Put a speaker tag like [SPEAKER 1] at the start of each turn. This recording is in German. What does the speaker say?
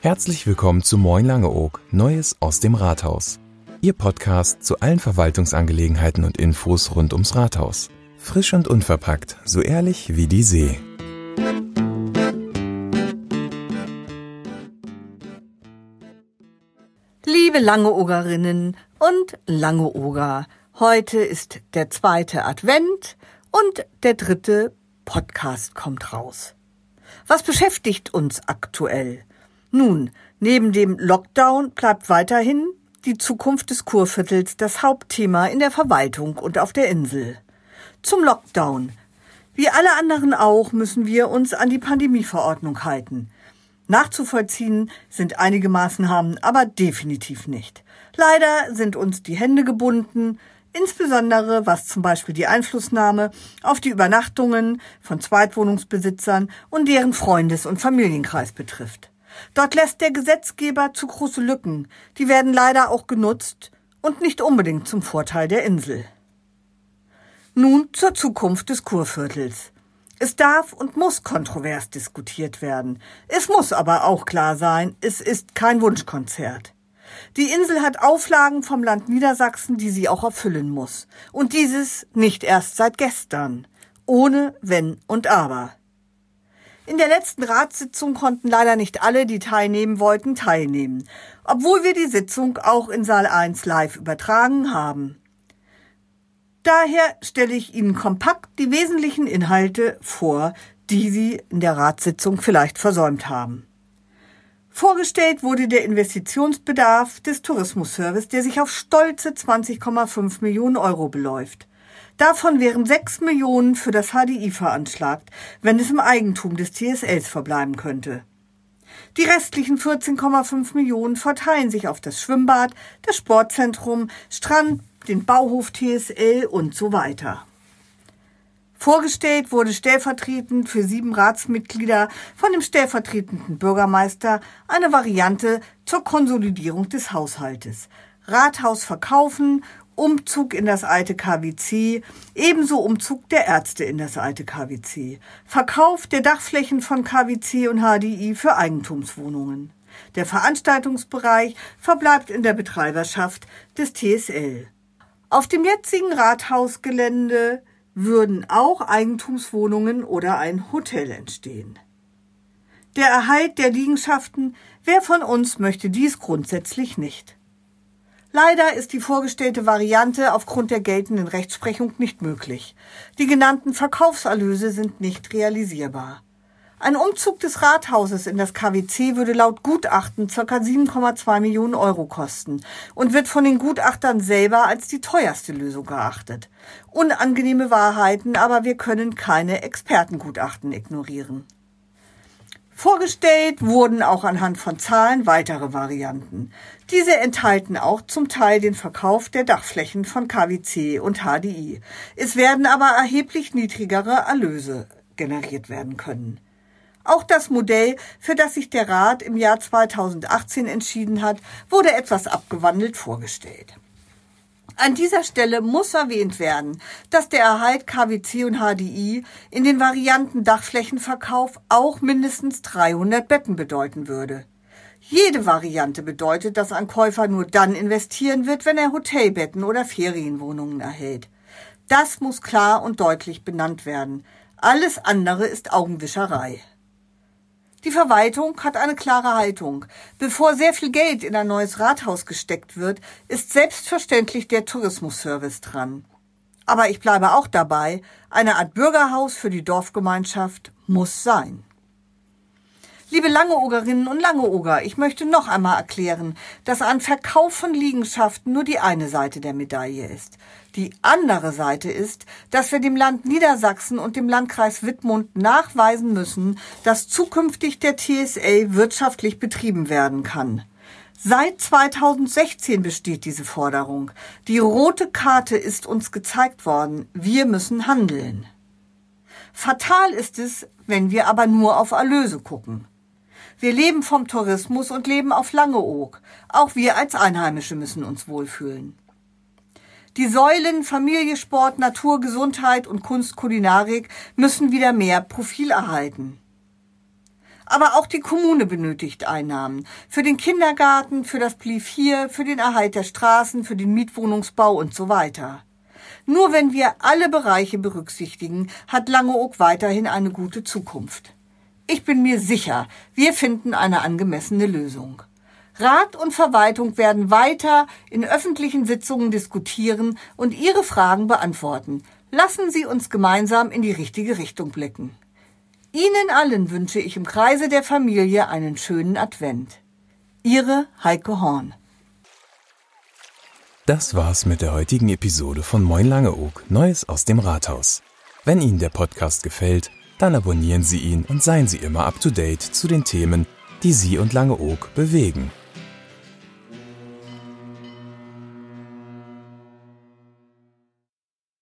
[SPEAKER 1] Herzlich willkommen zu Moin Langeoog, Neues aus dem Rathaus. Ihr Podcast zu allen Verwaltungsangelegenheiten und Infos rund ums Rathaus. Frisch und unverpackt, so ehrlich wie die See.
[SPEAKER 2] Liebe Langeogerinnen und Langeoger, heute ist der zweite Advent und der dritte Podcast kommt raus. Was beschäftigt uns aktuell? Nun, neben dem Lockdown bleibt weiterhin die Zukunft des Kurviertels das Hauptthema in der Verwaltung und auf der Insel. Zum Lockdown. Wie alle anderen auch müssen wir uns an die Pandemieverordnung halten. Nachzuvollziehen sind einige Maßnahmen aber definitiv nicht. Leider sind uns die Hände gebunden, insbesondere was zum Beispiel die Einflussnahme auf die Übernachtungen von Zweitwohnungsbesitzern und deren Freundes- und Familienkreis betrifft. Dort lässt der Gesetzgeber zu große Lücken, die werden leider auch genutzt und nicht unbedingt zum Vorteil der Insel. Nun zur Zukunft des Kurviertels. Es darf und muss kontrovers diskutiert werden. Es muss aber auch klar sein, es ist kein Wunschkonzert. Die Insel hat Auflagen vom Land Niedersachsen, die sie auch erfüllen muss. Und dieses nicht erst seit gestern. Ohne Wenn und Aber. In der letzten Ratssitzung konnten leider nicht alle, die teilnehmen wollten, teilnehmen, obwohl wir die Sitzung auch in Saal 1 live übertragen haben. Daher stelle ich Ihnen kompakt die wesentlichen Inhalte vor, die Sie in der Ratssitzung vielleicht versäumt haben. Vorgestellt wurde der Investitionsbedarf des Tourismusservice, der sich auf stolze 20,5 Millionen Euro beläuft. Davon wären 6 Millionen für das HDI veranschlagt, wenn es im Eigentum des TSLs verbleiben könnte. Die restlichen 14,5 Millionen verteilen sich auf das Schwimmbad, das Sportzentrum, Strand, den Bauhof TSL und so weiter. Vorgestellt wurde stellvertretend für sieben Ratsmitglieder von dem stellvertretenden Bürgermeister eine Variante zur Konsolidierung des Haushaltes. Rathaus verkaufen Umzug in das alte KWC, ebenso Umzug der Ärzte in das alte KWC, Verkauf der Dachflächen von KWC und HDI für Eigentumswohnungen. Der Veranstaltungsbereich verbleibt in der Betreiberschaft des TSL. Auf dem jetzigen Rathausgelände würden auch Eigentumswohnungen oder ein Hotel entstehen. Der Erhalt der Liegenschaften, wer von uns möchte dies grundsätzlich nicht? Leider ist die vorgestellte Variante aufgrund der geltenden Rechtsprechung nicht möglich. Die genannten Verkaufserlöse sind nicht realisierbar. Ein Umzug des Rathauses in das KWC würde laut Gutachten ca. 7,2 Millionen Euro kosten und wird von den Gutachtern selber als die teuerste Lösung geachtet. Unangenehme Wahrheiten, aber wir können keine Expertengutachten ignorieren. Vorgestellt wurden auch anhand von Zahlen weitere Varianten. Diese enthalten auch zum Teil den Verkauf der Dachflächen von KWC und HDI. Es werden aber erheblich niedrigere Erlöse generiert werden können. Auch das Modell, für das sich der Rat im Jahr 2018 entschieden hat, wurde etwas abgewandelt vorgestellt. An dieser Stelle muss erwähnt werden, dass der Erhalt KWC und HDI in den Varianten Dachflächenverkauf auch mindestens 300 Betten bedeuten würde. Jede Variante bedeutet, dass ein Käufer nur dann investieren wird, wenn er Hotelbetten oder Ferienwohnungen erhält. Das muss klar und deutlich benannt werden. Alles andere ist Augenwischerei. Die Verwaltung hat eine klare Haltung. Bevor sehr viel Geld in ein neues Rathaus gesteckt wird, ist selbstverständlich der Tourismusservice dran. Aber ich bleibe auch dabei, eine Art Bürgerhaus für die Dorfgemeinschaft muss sein. Liebe Langeogerinnen und Langeoger, ich möchte noch einmal erklären, dass ein Verkauf von Liegenschaften nur die eine Seite der Medaille ist. Die andere Seite ist, dass wir dem Land Niedersachsen und dem Landkreis Wittmund nachweisen müssen, dass zukünftig der TSA wirtschaftlich betrieben werden kann. Seit 2016 besteht diese Forderung. Die rote Karte ist uns gezeigt worden. Wir müssen handeln. Fatal ist es, wenn wir aber nur auf Erlöse gucken. Wir leben vom Tourismus und leben auf Langeoog. Auch wir als Einheimische müssen uns wohlfühlen. Die Säulen Familie, Sport, Natur, Gesundheit und Kunst, Kulinarik müssen wieder mehr Profil erhalten. Aber auch die Kommune benötigt Einnahmen. Für den Kindergarten, für das Pliv 4, für den Erhalt der Straßen, für den Mietwohnungsbau und so weiter. Nur wenn wir alle Bereiche berücksichtigen, hat Langeoog weiterhin eine gute Zukunft. Ich bin mir sicher, wir finden eine angemessene Lösung. Rat und Verwaltung werden weiter in öffentlichen Sitzungen diskutieren und Ihre Fragen beantworten. Lassen Sie uns gemeinsam in die richtige Richtung blicken. Ihnen allen wünsche ich im Kreise der Familie einen schönen Advent. Ihre Heike Horn.
[SPEAKER 1] Das war's mit der heutigen Episode von Moin Langeoog, Neues aus dem Rathaus. Wenn Ihnen der Podcast gefällt, dann abonnieren Sie ihn und seien Sie immer up to date zu den Themen, die Sie und Langeoog bewegen.